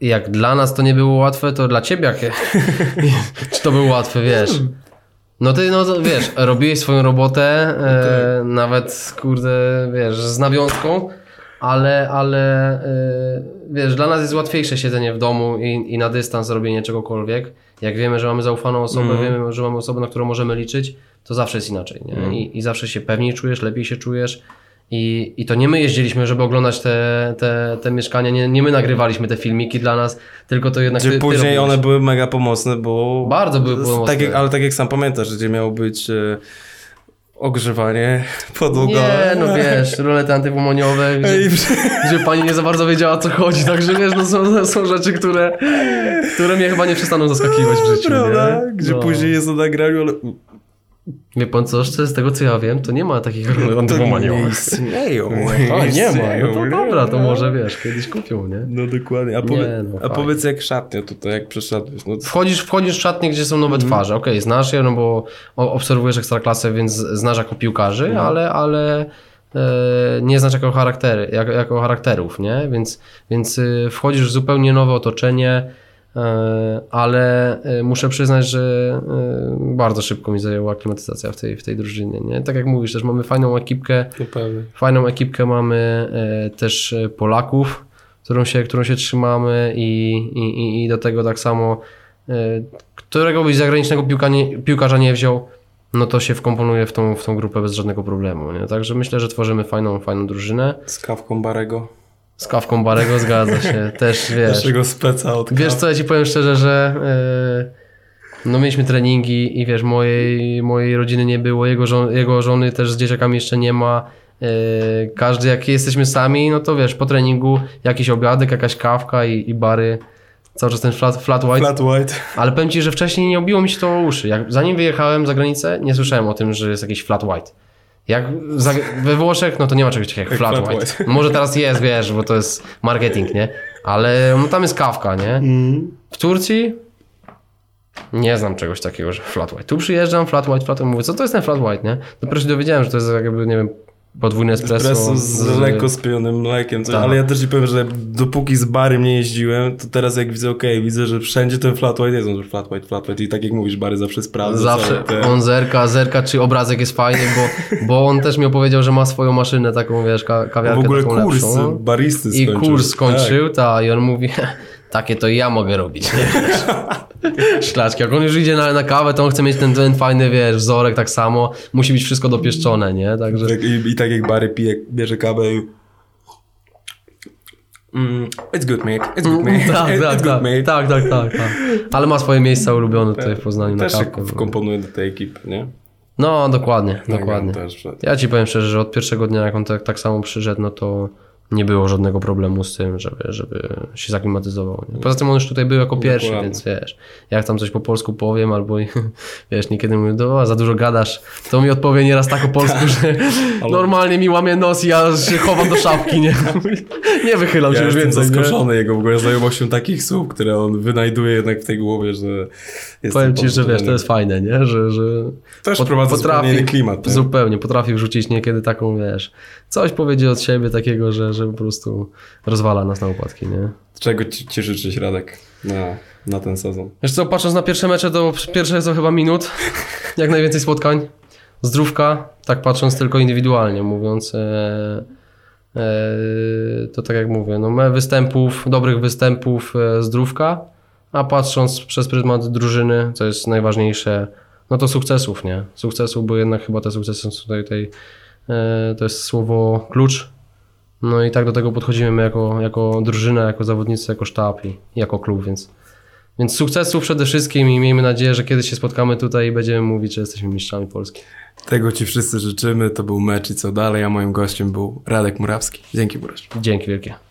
jak dla nas to nie było łatwe, to dla ciebie jakie? Czy to było łatwe, wiesz? No ty, no to wiesz, robiłeś swoją robotę, e, nawet kurde, wiesz, z nawiązką, ale, ale e, wiesz, dla nas jest łatwiejsze siedzenie w domu i, i na dystans robienie czegokolwiek. Jak wiemy, że mamy zaufaną osobę, wiemy, że mamy osobę, na którą możemy liczyć, to zawsze jest inaczej, nie? I, I zawsze się pewniej czujesz, lepiej się czujesz. I, I to nie my jeździliśmy, żeby oglądać te, te, te mieszkania, nie, nie my nagrywaliśmy te filmiki dla nas, tylko to jednak Gdzie ty, później one były mega pomocne, bo... Bardzo były z- pomocne. Tak jak, ale tak jak sam pamiętasz, gdzie miało być e, ogrzewanie podłogowe. Nie, no wiesz, rolety antypomoniowe, gdzie, Ej, gdzie pani nie za bardzo wiedziała o co chodzi, także wiesz, no są, są rzeczy, które, które mnie chyba nie przestaną zaskakiwać w życiu, Prawda? nie? Gdzie no. później jest na nagraniu, ale... Wie pan co, z tego co ja wiem, to nie ma takich rolet To nie istnieją. A, nie ma, no to dobra, to nie? może wiesz, kiedyś kupią, nie? No dokładnie. A, powie, Nie, no, a powiedz jak szatnia tutaj, jak przeszedłeś. No, Wchodzisz, wchodzisz w szatnie, gdzie są nowe twarze. Okej, znasz je, no bo obserwujesz ekstraklasę, więc znasz jako piłkarzy, ale, ale e, nie znasz jako charaktery, jako, jako charakterów, nie? Więc, więc y, wchodzisz w zupełnie nowe otoczenie, ale e, muszę przyznać, że e, bardzo szybko mi zajęła aklimatyzacja w tej, w tej drużynie, nie? Tak jak mówisz, też mamy fajną ekipkę, pewnie. Fajną ekipkę mamy e, też e, Polaków, którą się, którą się trzymamy i, i, i- do tego tak samo e, którego byś zagranicznego piłka nie, piłkarza nie wziął, no to się wkomponuje w tą, w tą grupę bez żadnego problemu. Nie? Także myślę, że tworzymy fajną, fajną drużynę. Z kawką Barego. Z kawką Barego zgadza się. Też wiesz. Naszego speca od Wiesz kaw. co, ja ci powiem szczerze, że yy, no mieliśmy treningi i wiesz, mojej, mojej rodziny nie było, jego, żon, jego żony też z dzieciakami jeszcze nie ma. Yy, każdy jak jesteśmy sami, no to wiesz, po treningu jakiś obiadek, jakaś kawka i, i bary. Cały czas ten flat, flat white. Flat white. Ale powiem ci, że wcześniej nie obiło mi się to o uszy. Jak, zanim wyjechałem za granicę, nie słyszałem o tym, że jest jakiś flat white. Jak za, we Włoszech, no to nie ma czegoś takiego jak flat, flat white. white. Może teraz jest, wiesz, bo to jest marketing, nie? Ale no, tam jest kawka, nie? W Turcji nie znam czegoś takiego, że flat white. Tu przyjeżdżam, flat white, flat white, mówię, co to jest ten flat white, nie? Dopiero się dowiedziałem, że to jest jakby, nie wiem, podwójne espresso. Espresso z lekko spijonym mlekiem. Coś, Tak. Ale ja też ci powiem, że dopóki z barym nie jeździłem, to teraz jak widzę, okej, widzę, że wszędzie ten flat white jest, flat white, flat white i tak jak mówisz, bary zawsze sprawdzę. Zawsze te- on zerka, zerka, czy obrazek jest fajny, bo, bo on też mi opowiedział, że ma swoją maszynę taką, wiesz, ka- kawiarkę W ogóle taką kurs lepszą. baristy I skończył. kurs skończył, ta, i on mówi, takie to ja mogę robić. Szlaczki. Jak on już idzie na, na kawę, to on chce mieć ten, ten fajny, wiesz, wzorek tak samo. Musi być wszystko dopieszczone, nie? Także... Tak, i, I tak jak Bary pije, bierze kawę i... Mm, it's good, mate. It's good, mate. Tak, it's tak, good, tak, mate. tak, tak, tak, tak. Ale ma swoje miejsca ulubione tutaj w Poznaniu na Też się kawkę. wkomponuje do tej ekipy, nie? No, dokładnie, Tak, dokładnie. Też, Ja ci powiem szczerze, że od pierwszego dnia, jak on tak, tak samo przyszedł, no to nie było żadnego problemu z tym, żeby, żeby się zaklimatyzował. Nie? Poza tym on już tutaj był jako pierwszy, Dokładnie. więc wiesz, jak tam coś po polsku powiem, albo wiesz, niekiedy mówię, no, za dużo gadasz, to mi odpowie nieraz tak o polsku, że normalnie mi łamie nos i ja się chowam do szapki, nie? nie wychylam Ja się już jestem więcej. nie? zaskoczony jego w ogóle znajomością takich słów, które on wynajduje jednak w tej głowie, że jest Powiem ci, że wiesz, to jest fajne, nie? Że, że Też pot- wprowadza zupełnie inny klimat, nie? Zupełnie, potrafi wrzucić niekiedy taką, wiesz, coś powiedzieć od siebie takiego, że, że po prostu rozwala nas na upadki, nie? Czego ci, ci życzyć, Radek, na, na ten sezon? Wiesz co, patrząc na pierwsze mecze, to pierwsze są chyba minut, jak najwięcej spotkań, zdrówka, tak patrząc tylko indywidualnie, mówiąc, e, e, to tak jak mówię, no me występów, dobrych występów, e, zdrówka, a patrząc przez pryzmat drużyny, co jest najważniejsze, no to sukcesów, nie? Sukcesów, bo jednak chyba te sukcesy są tutaj, tutaj e, to jest słowo klucz, no i tak do tego podchodzimy my jako, jako drużyna, jako zawodnicy, jako sztab i jako klub, więc Więc sukcesów przede wszystkim i miejmy nadzieję, że kiedyś się spotkamy tutaj i będziemy mówić, że jesteśmy mistrzami Polski. Tego Ci wszyscy życzymy. To był mecz i co dalej, a moim gościem był Radek Murawski. Dzięki Buraś. Dzięki wielkie.